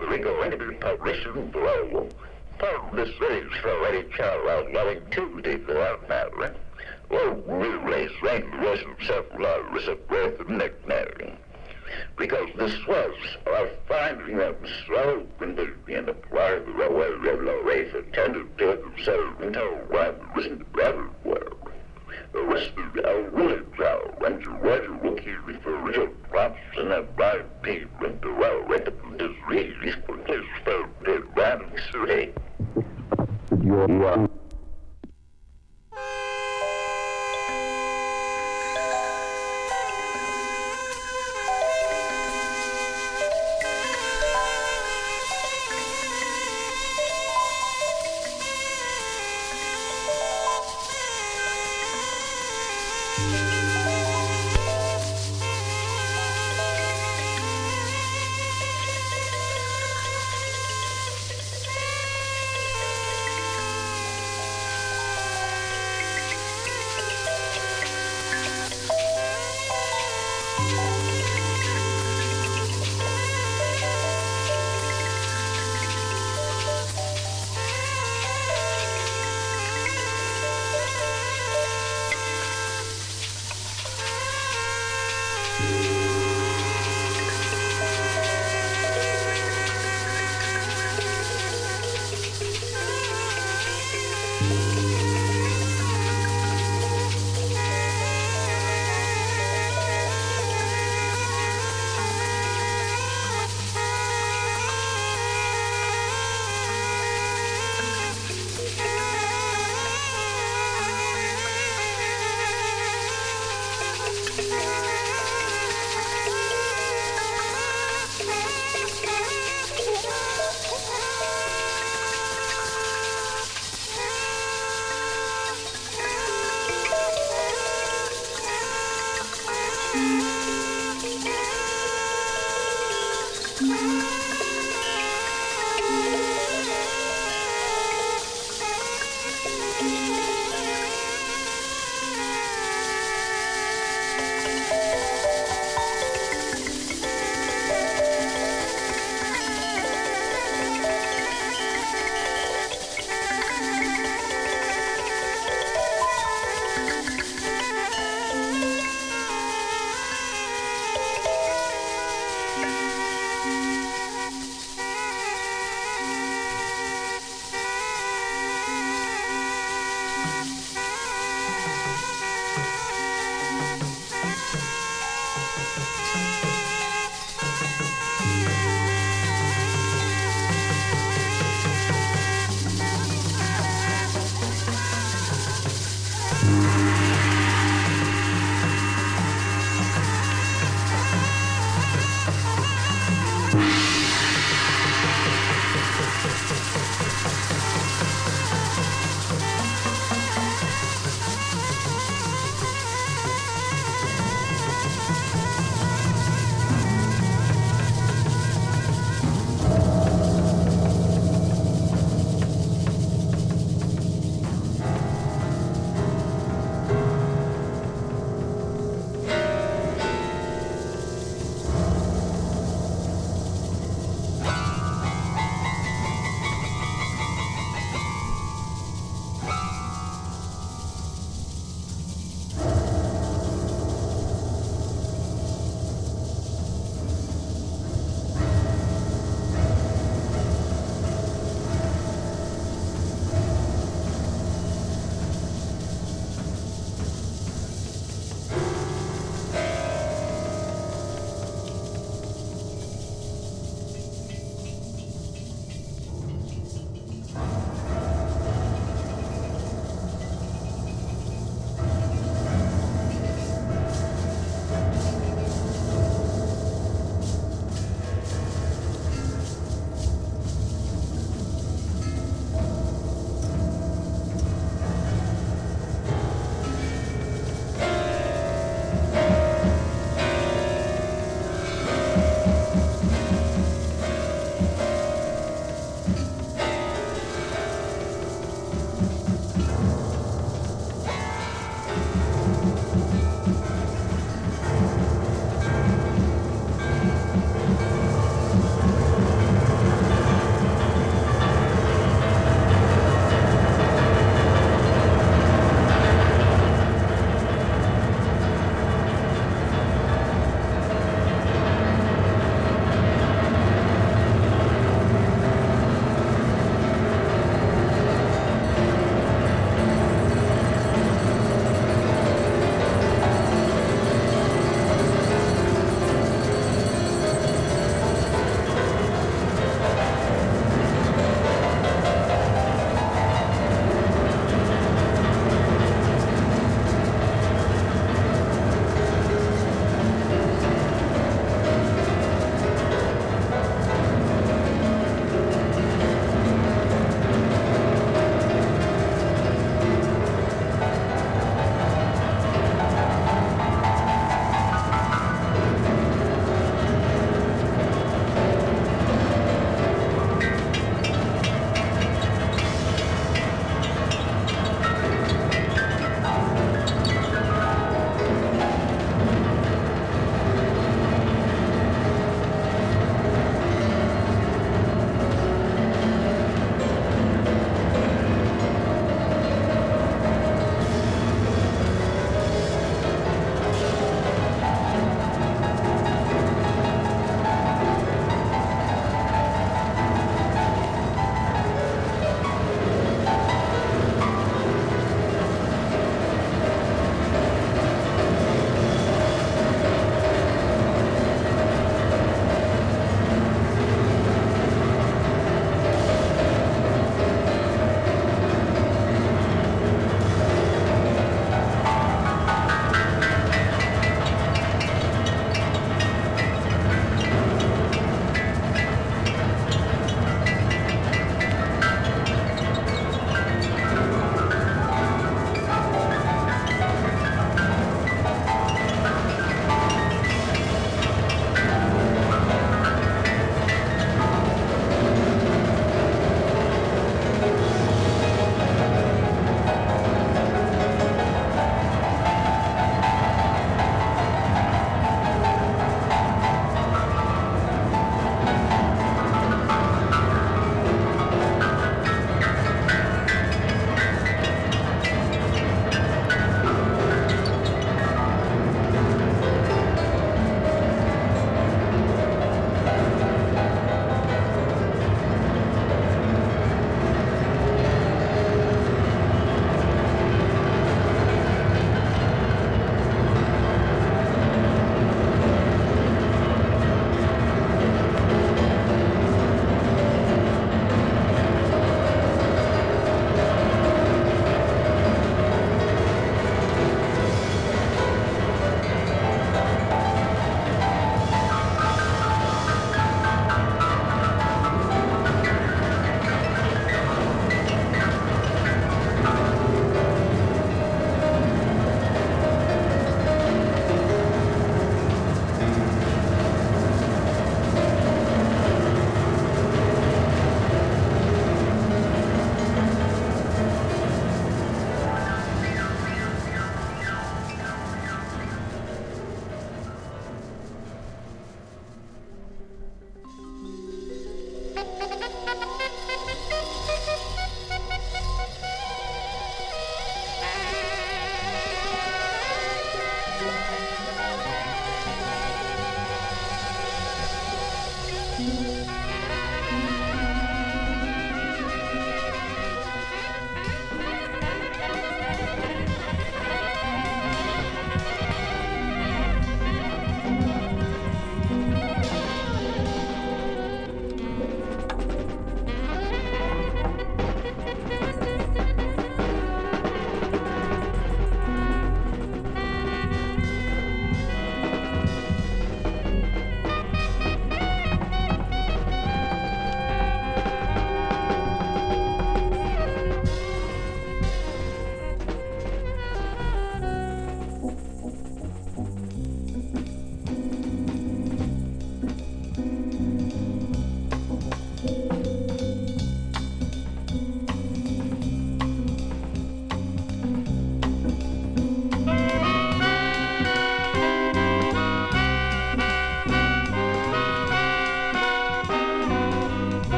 the Rico Independent Publishing Bureau publishes for any child loving Tuesday for that matter. Well, really, St. Louis himself was a breath of nickname. Because this was a finding that so convenient to apply the railway for tended to himself until one was in the better world. The rest of the village out went to Roger Wookie for real props and that blind people and the railway to this really for his felt random survey.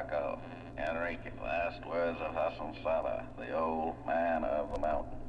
Paco. Enrique, last words of Hassan Sala, the old man of the mountain.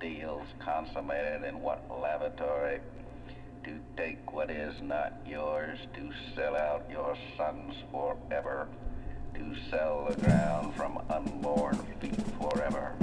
deals consummated in what lavatory? To take what is not yours, to sell out your sons forever, to sell the ground from unborn feet forever.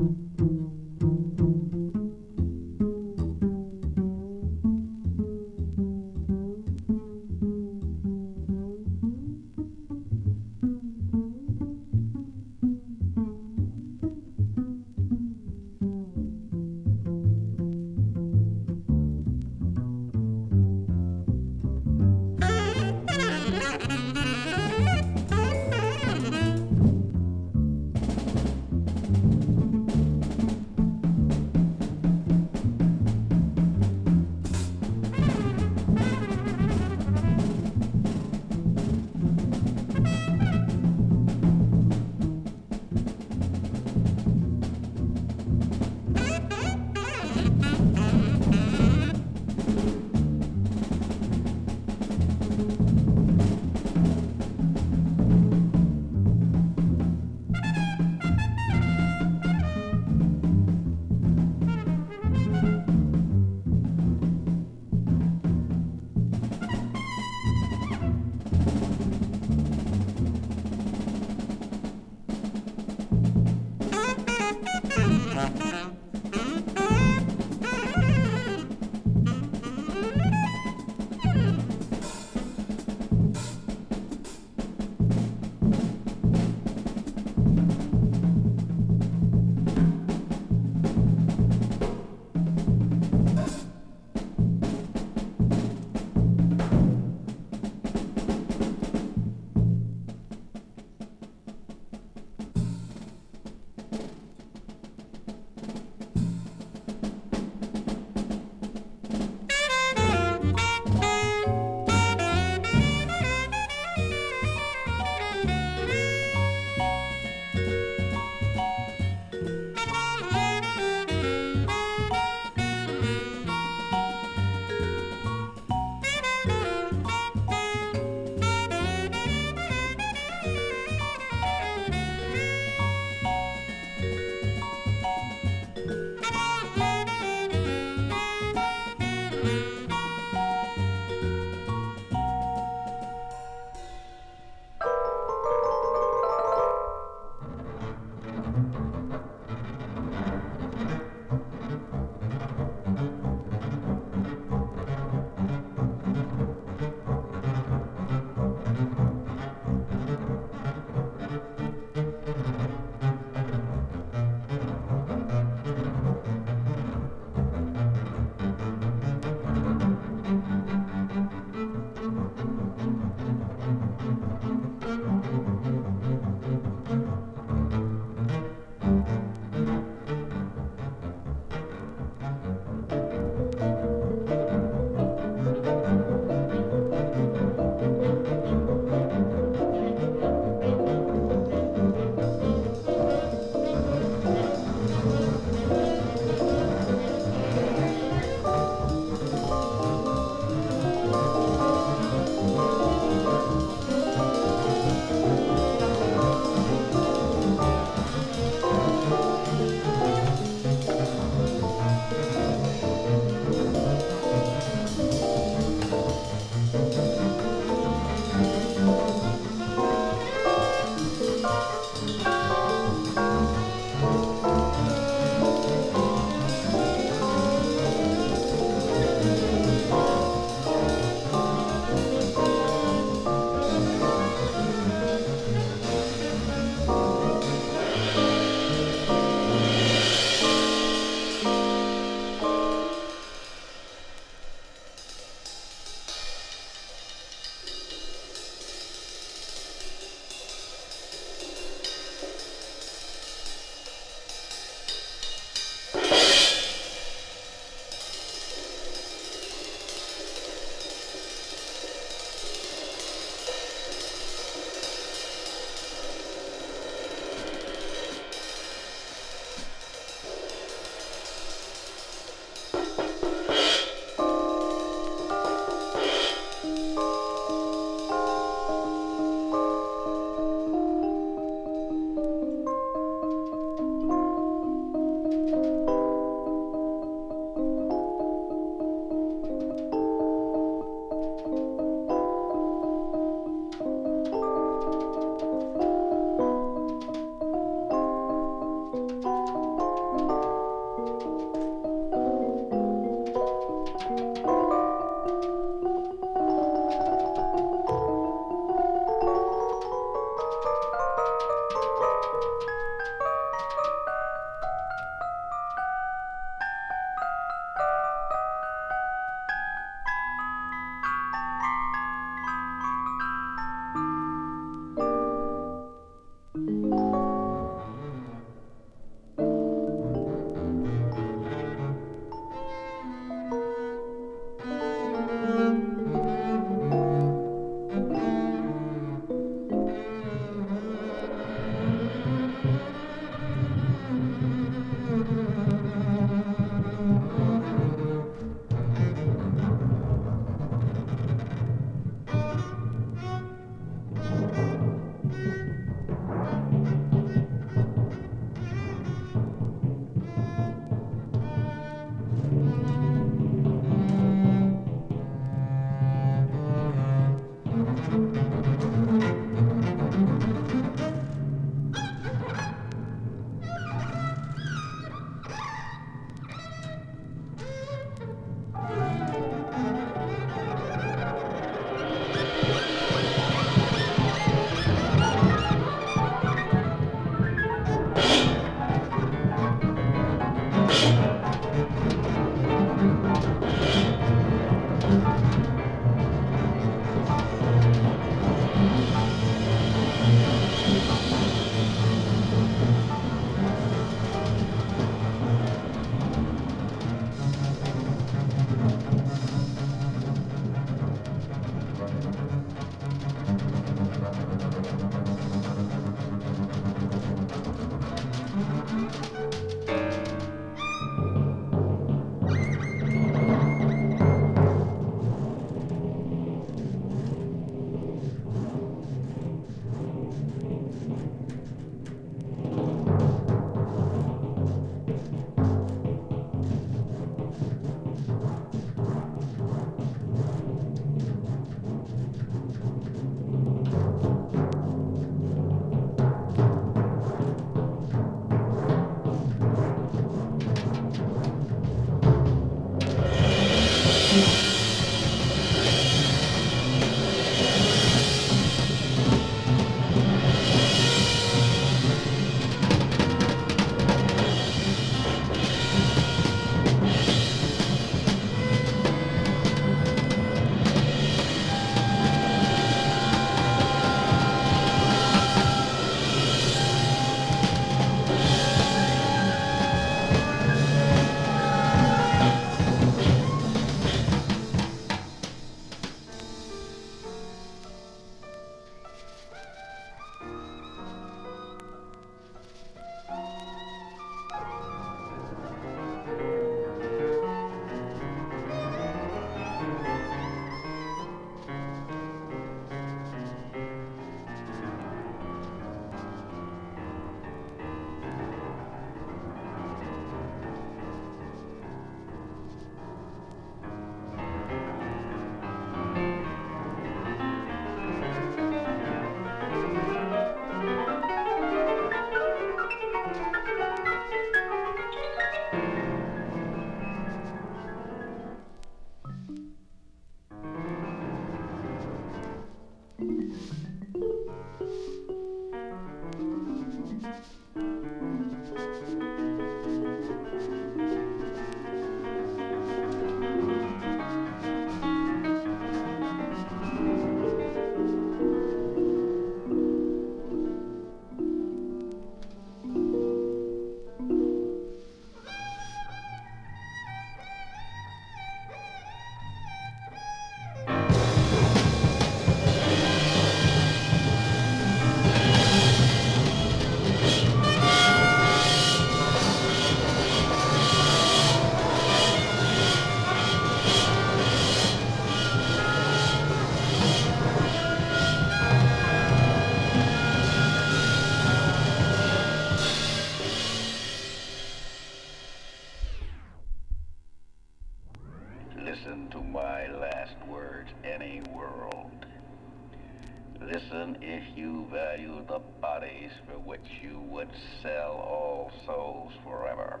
All souls forever.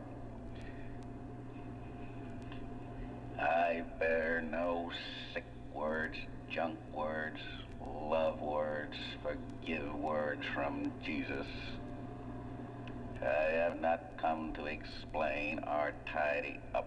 I bear no sick words, junk words, love words, forgive words from Jesus. I have not come to explain or tidy up.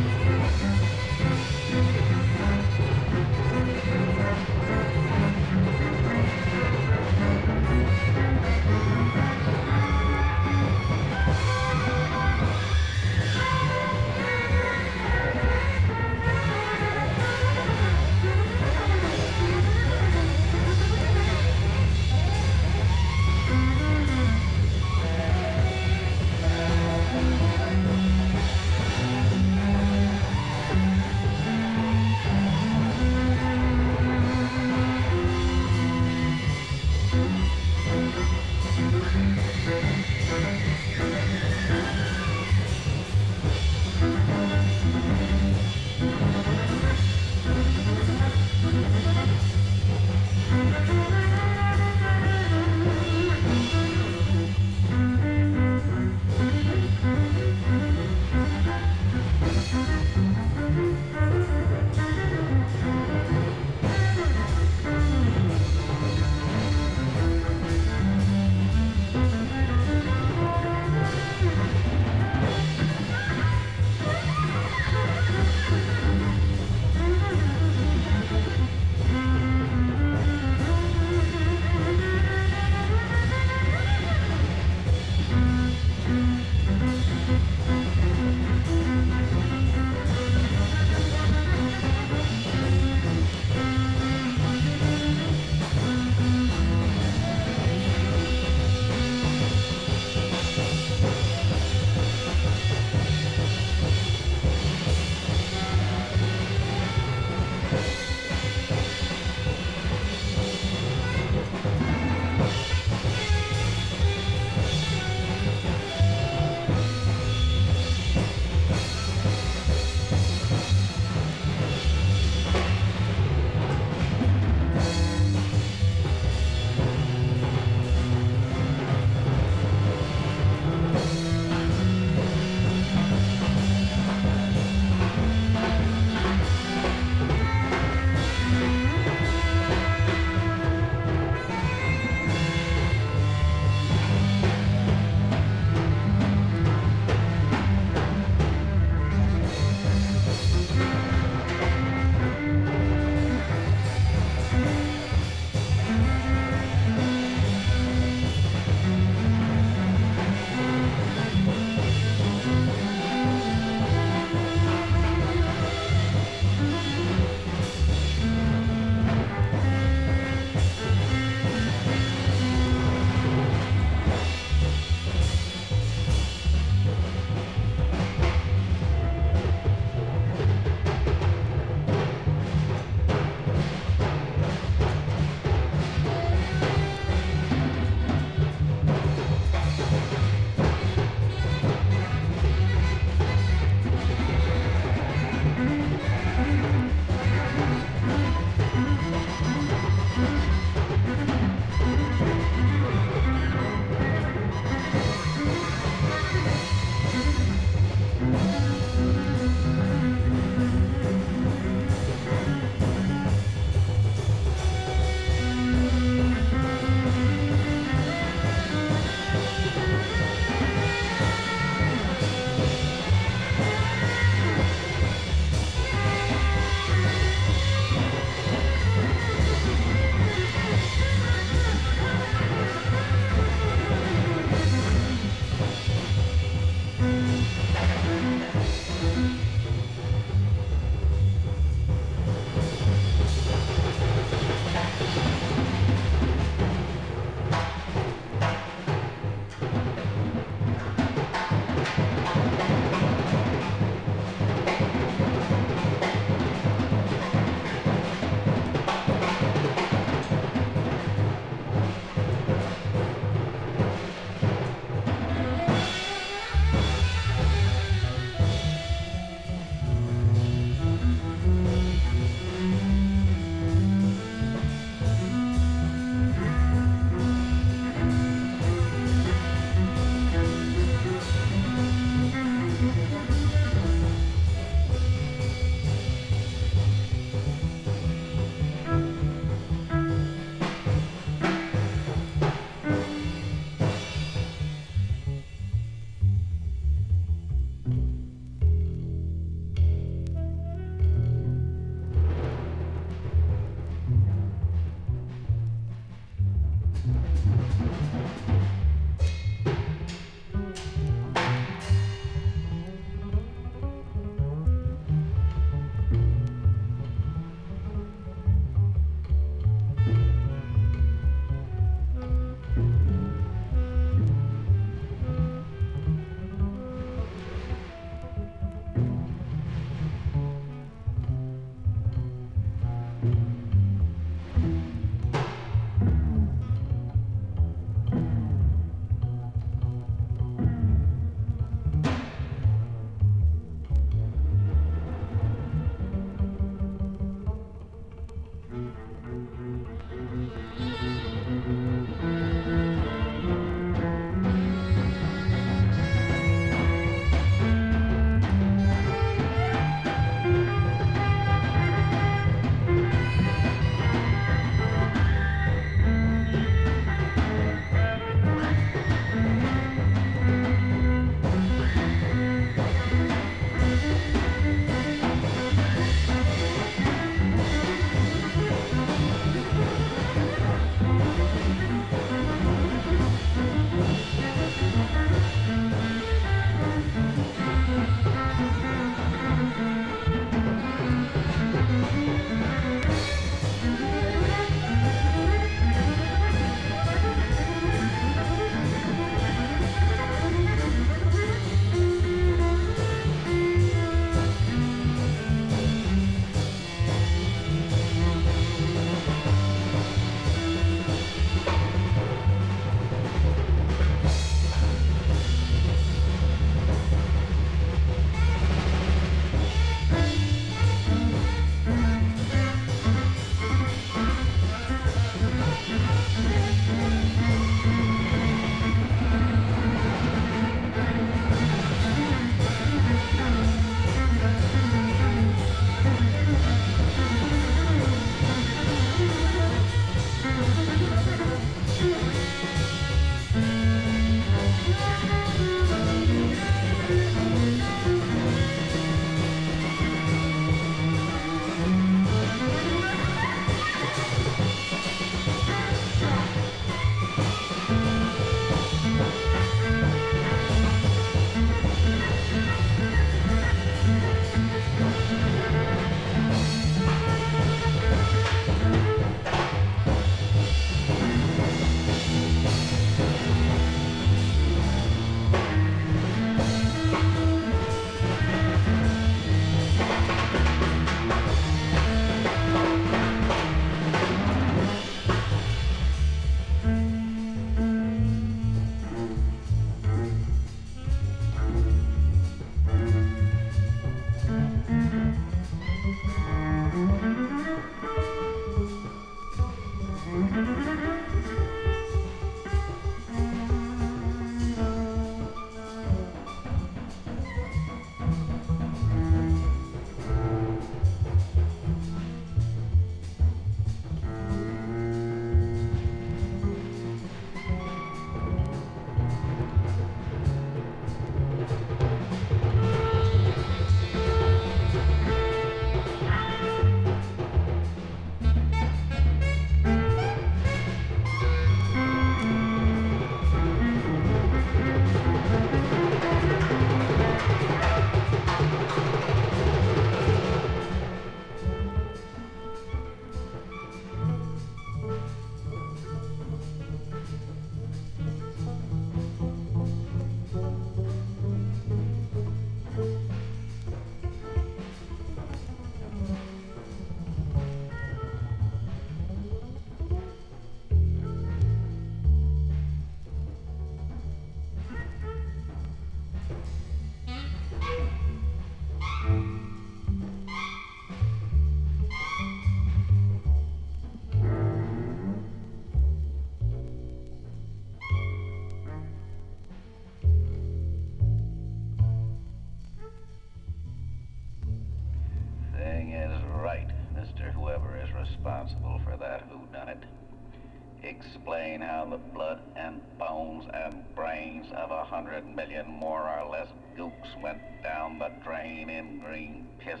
million more or less gooks went down the drain in green piss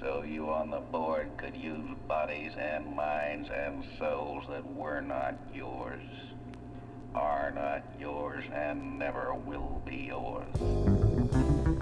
so you on the board could use bodies and minds and souls that were not yours, are not yours, and never will be yours.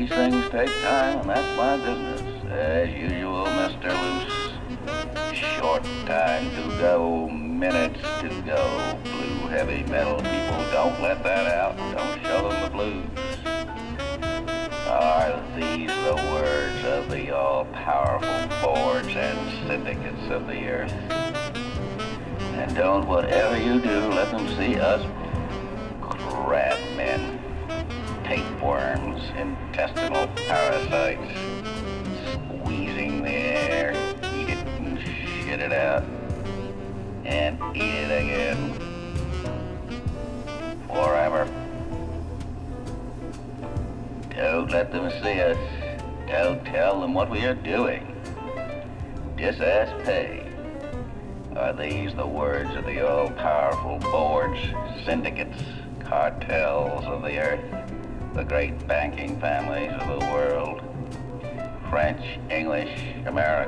These things take time, and that's my business. As usual, Mr. Loose. Short time to go, minutes to go. Blue heavy metal people, don't let that out. Don't show them the blues. Are these the words of the all-powerful boards and syndicates of the earth? And don't, whatever you do, let them see us Them what we are doing. Ask pay. Are these the words of the all-powerful boards, syndicates, cartels of the earth, the great banking families of the world, French, English, American,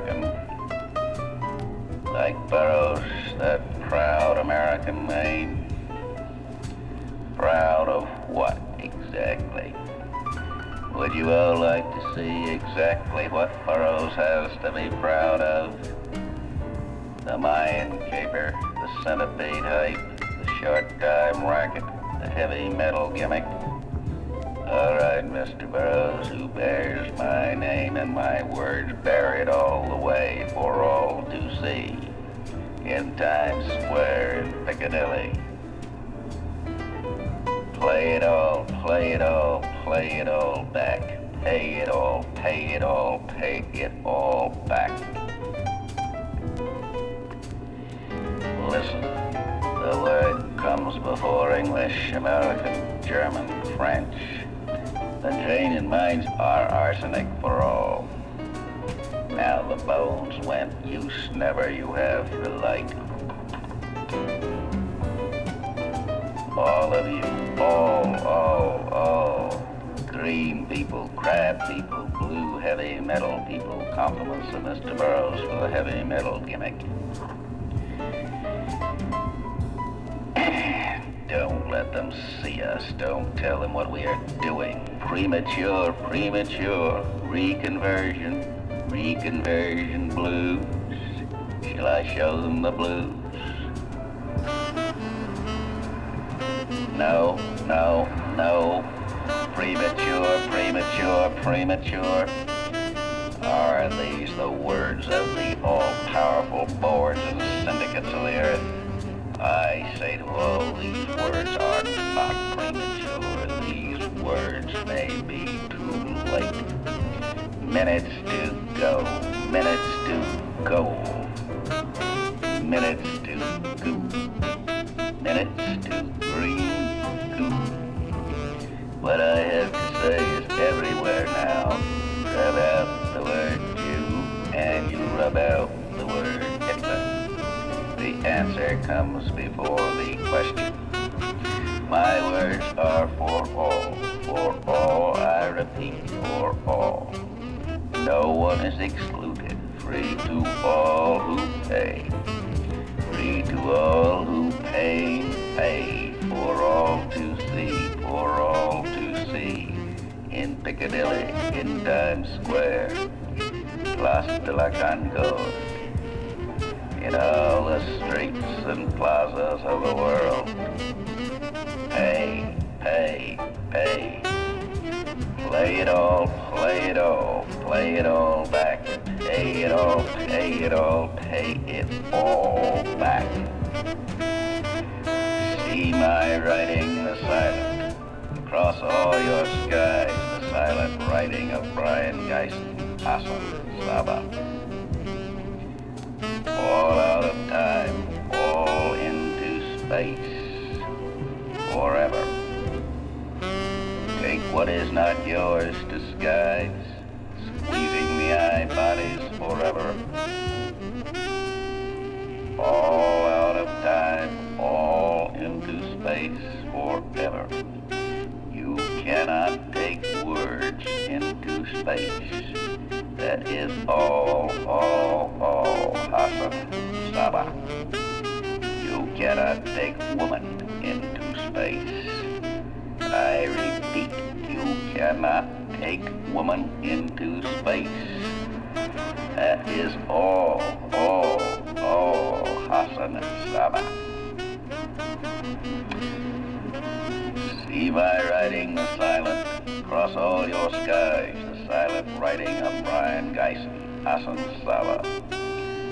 exactly what Burroughs has to be proud of? The Mayan caper, the centipede hype, the short time racket, the heavy metal gimmick. All right, Mr. Burroughs, who bears my name and my words, bear it all the way for all to see. In Times Square in Piccadilly. Play it all, play it all, play it all back. Pay it all, pay it all, pay it all back. Listen, the word comes before English, American, German, French. The chain and minds are arsenic for all. Now the bones went, use never you have the light. All of you, all, all, all. Green people, crab people, blue heavy metal people, compliments of Mr. Burroughs for the heavy metal gimmick. Don't let them see us. Don't tell them what we are doing. Premature, premature. Reconversion, reconversion blues. Shall I show them the blues? No, no, no. Premature, premature, premature. Are these the words of the all-powerful boards and syndicates of the earth? I say to all, these words are not premature. These words may be too late. Minutes to go, minutes to go, minutes to go, minutes to green goo. What I have to say is everywhere now. Rub out the word Jew, and you rub out the word Hitler. The answer comes before the question. My words are for all, for all, I repeat, for all. No one is excluded, free to all who pay. Free to all who pay, pay. Piccadilly, in Times Square, Place de la Concorde, in all the streets and plazas of the world. Pay, pay, pay. Play it all, play it all, play it all back. Pay it all, pay it all, pay it all back. See my writing the silent, across all your skies, silent writing of Brion Gysin, Hassan Sabbah. All out of time, all into space, forever. Take what is not yours, disguise, squeezing the eye bodies forever. All out of time, all into space forever. You cannot into space. That is all, all, all, Hassan Sabbah. You cannot take woman into space. I repeat, you cannot take woman into space. That is all, all, all, Hassan Sabbah. See my writing the silent across all your skies, the silent writing of Brion Gysin, Hassan Sabbah.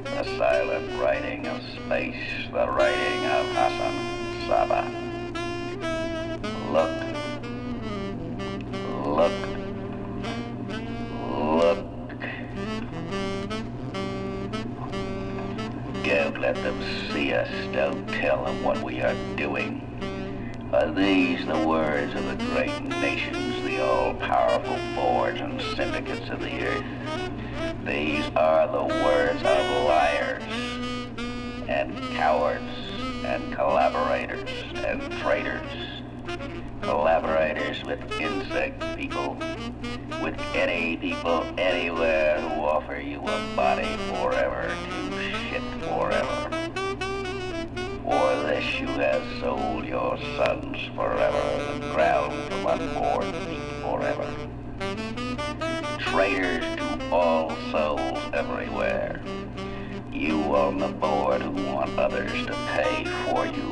The silent writing of space, the writing of Hassan Sabbah. Look, look, look. Don't let them see us. Don't tell them what we are doing. Are these the words of the great nations, the all-powerful boards and syndicates of the earth? These are the words of liars and cowards and collaborators and traitors. Collaborators with insect people, with any people anywhere who offer you a body forever to shit forever. For this you have sold your sons forever, and ground from unborn feet forever. Traitors to all souls everywhere. You on the board who want others to pay for you.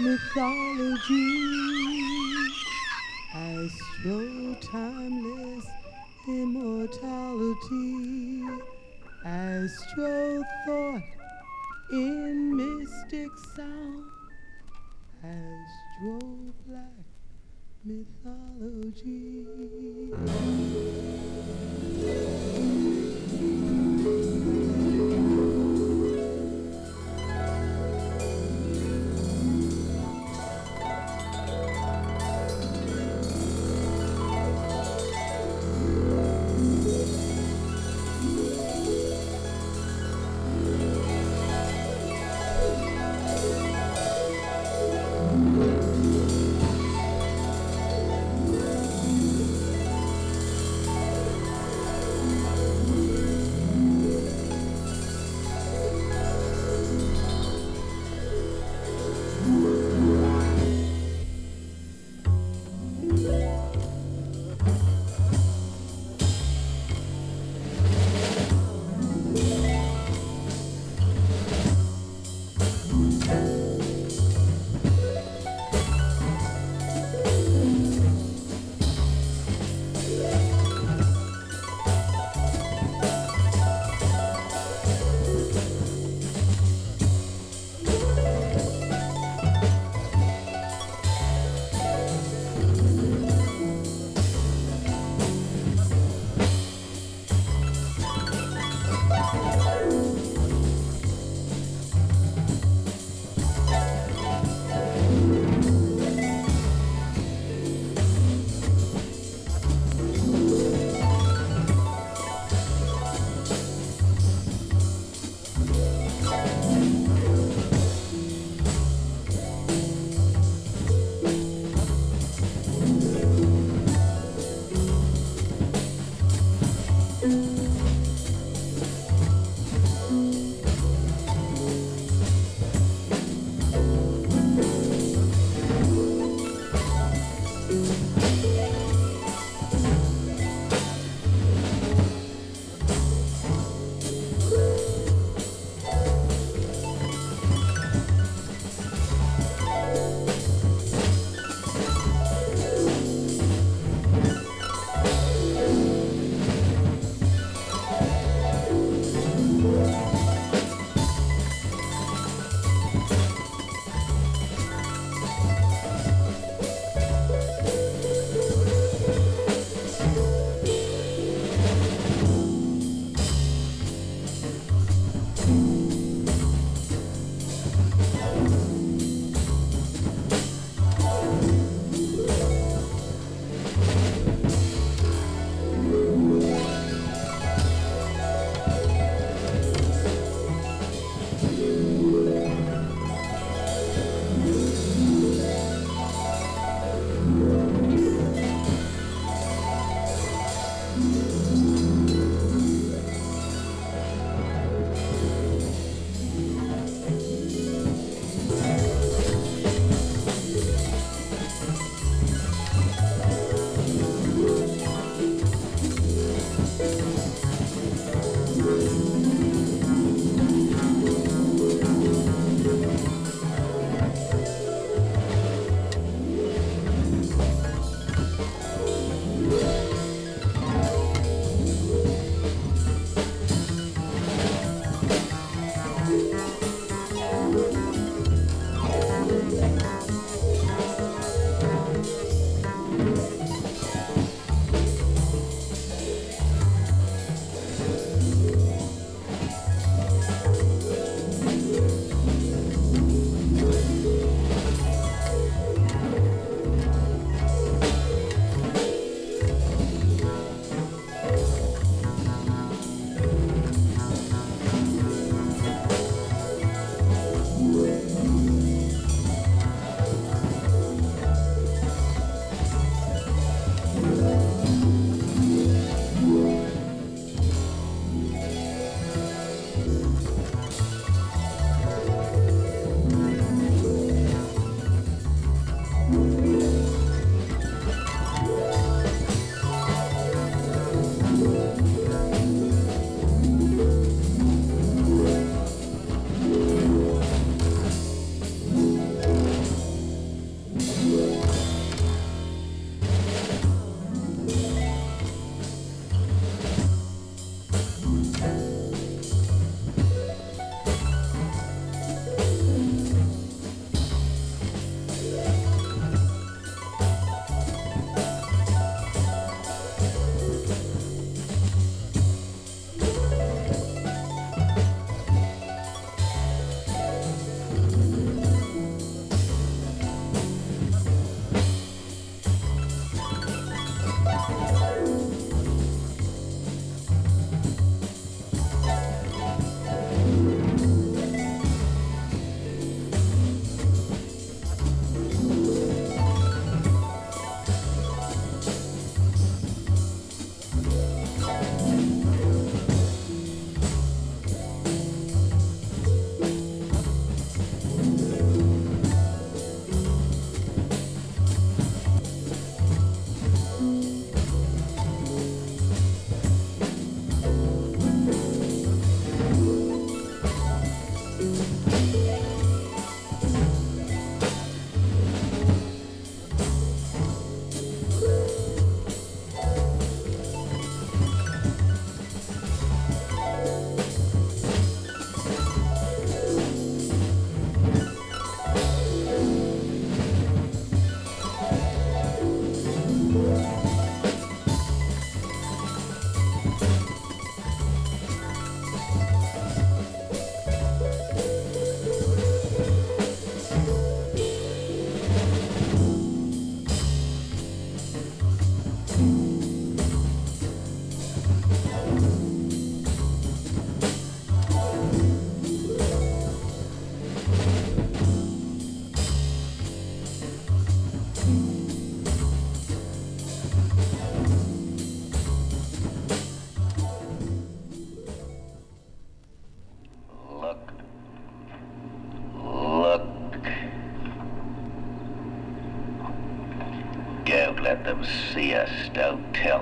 me fale de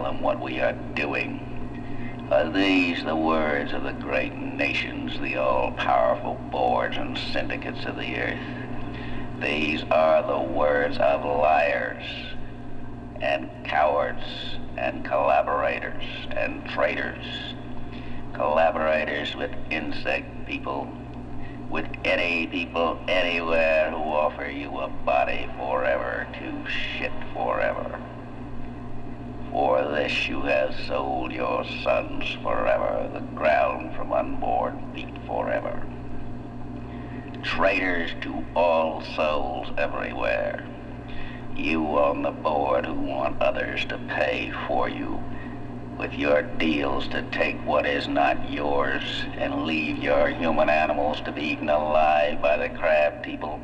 them what we are doing. Are these the words of the great nations, the all-powerful boards and syndicates of the earth? These are the words of liars and cowards and collaborators and traitors. Collaborators with insect people, with any people anywhere who offer you a body forever to shit forever. For this you have sold your sons forever, the ground from unborn feet forever. Traitors to all souls everywhere. You on the board who want others to pay for you with your deals to take what is not yours and leave your human animals to be eaten alive by the crab people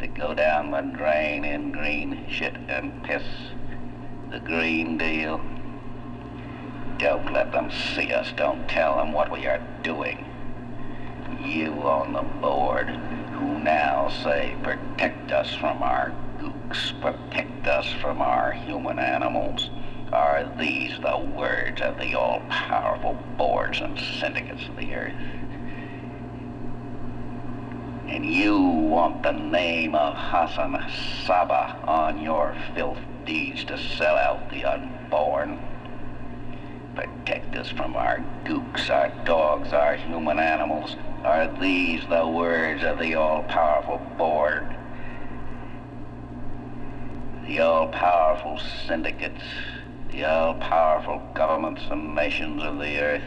to go down the drain in green shit and piss. The green deal. Don't let them see us. Don't tell them what we are doing. You on the board who now say protect us from our gooks, protect us from our human animals. Are these the words of the all-powerful boards and syndicates of the earth? And you want the name of Hassan Sabbah on your filth deeds to sell out the unborn? Protect us from our gooks, our dogs, our human animals. Are these the words of the all-powerful board? The all-powerful syndicates, the all-powerful governments and nations of the earth?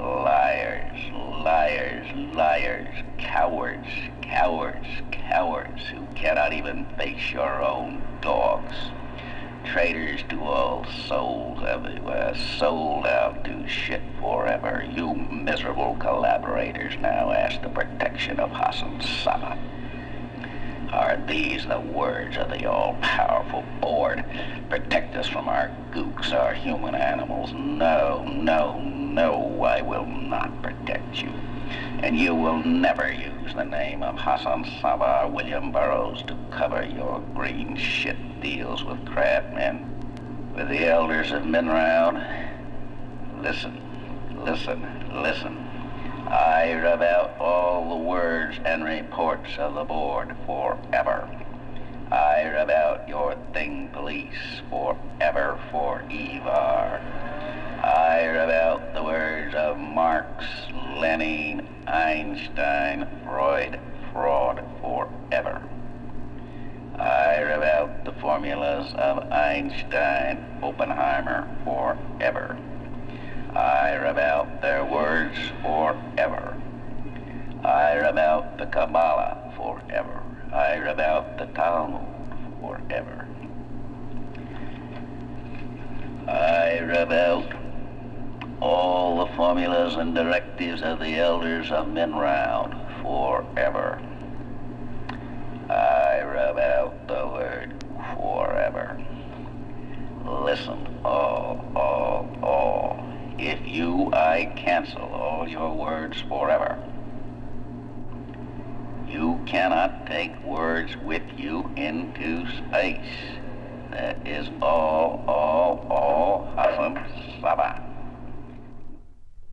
Liars, liars, liars, cowards, cowards, cowards who cannot even face your own dogs. Traitors to all souls everywhere, uh, sold out to shit forever. You miserable collaborators now ask the protection of Hassan Sabbah. Are these the words of the all-powerful board? Protect us from our gooks, our human animals. No, no, no, I will not protect you. And you will never use the name of Hassan Sabbah or William Burroughs to cover your green shit deals with crabmen. With the elders of Minraud, listen, listen, listen. I rub out all the words and reports of the board forever. I rub out your thing police forever for Evar. I rub out the words of Marx, Lenin, Einstein, Freud, fraud forever. I rub out the formulas of Einstein, Oppenheimer forever. I out their words forever. I out the Kabbalah forever. I out the Talmud forever. I out all the formulas and directives of the elders of Minraud forever. I out the word forever. Listen, all, all, all. If you, I cancel all your words forever. You cannot take words with you into space. That is all, all, all Hassan Sabbah.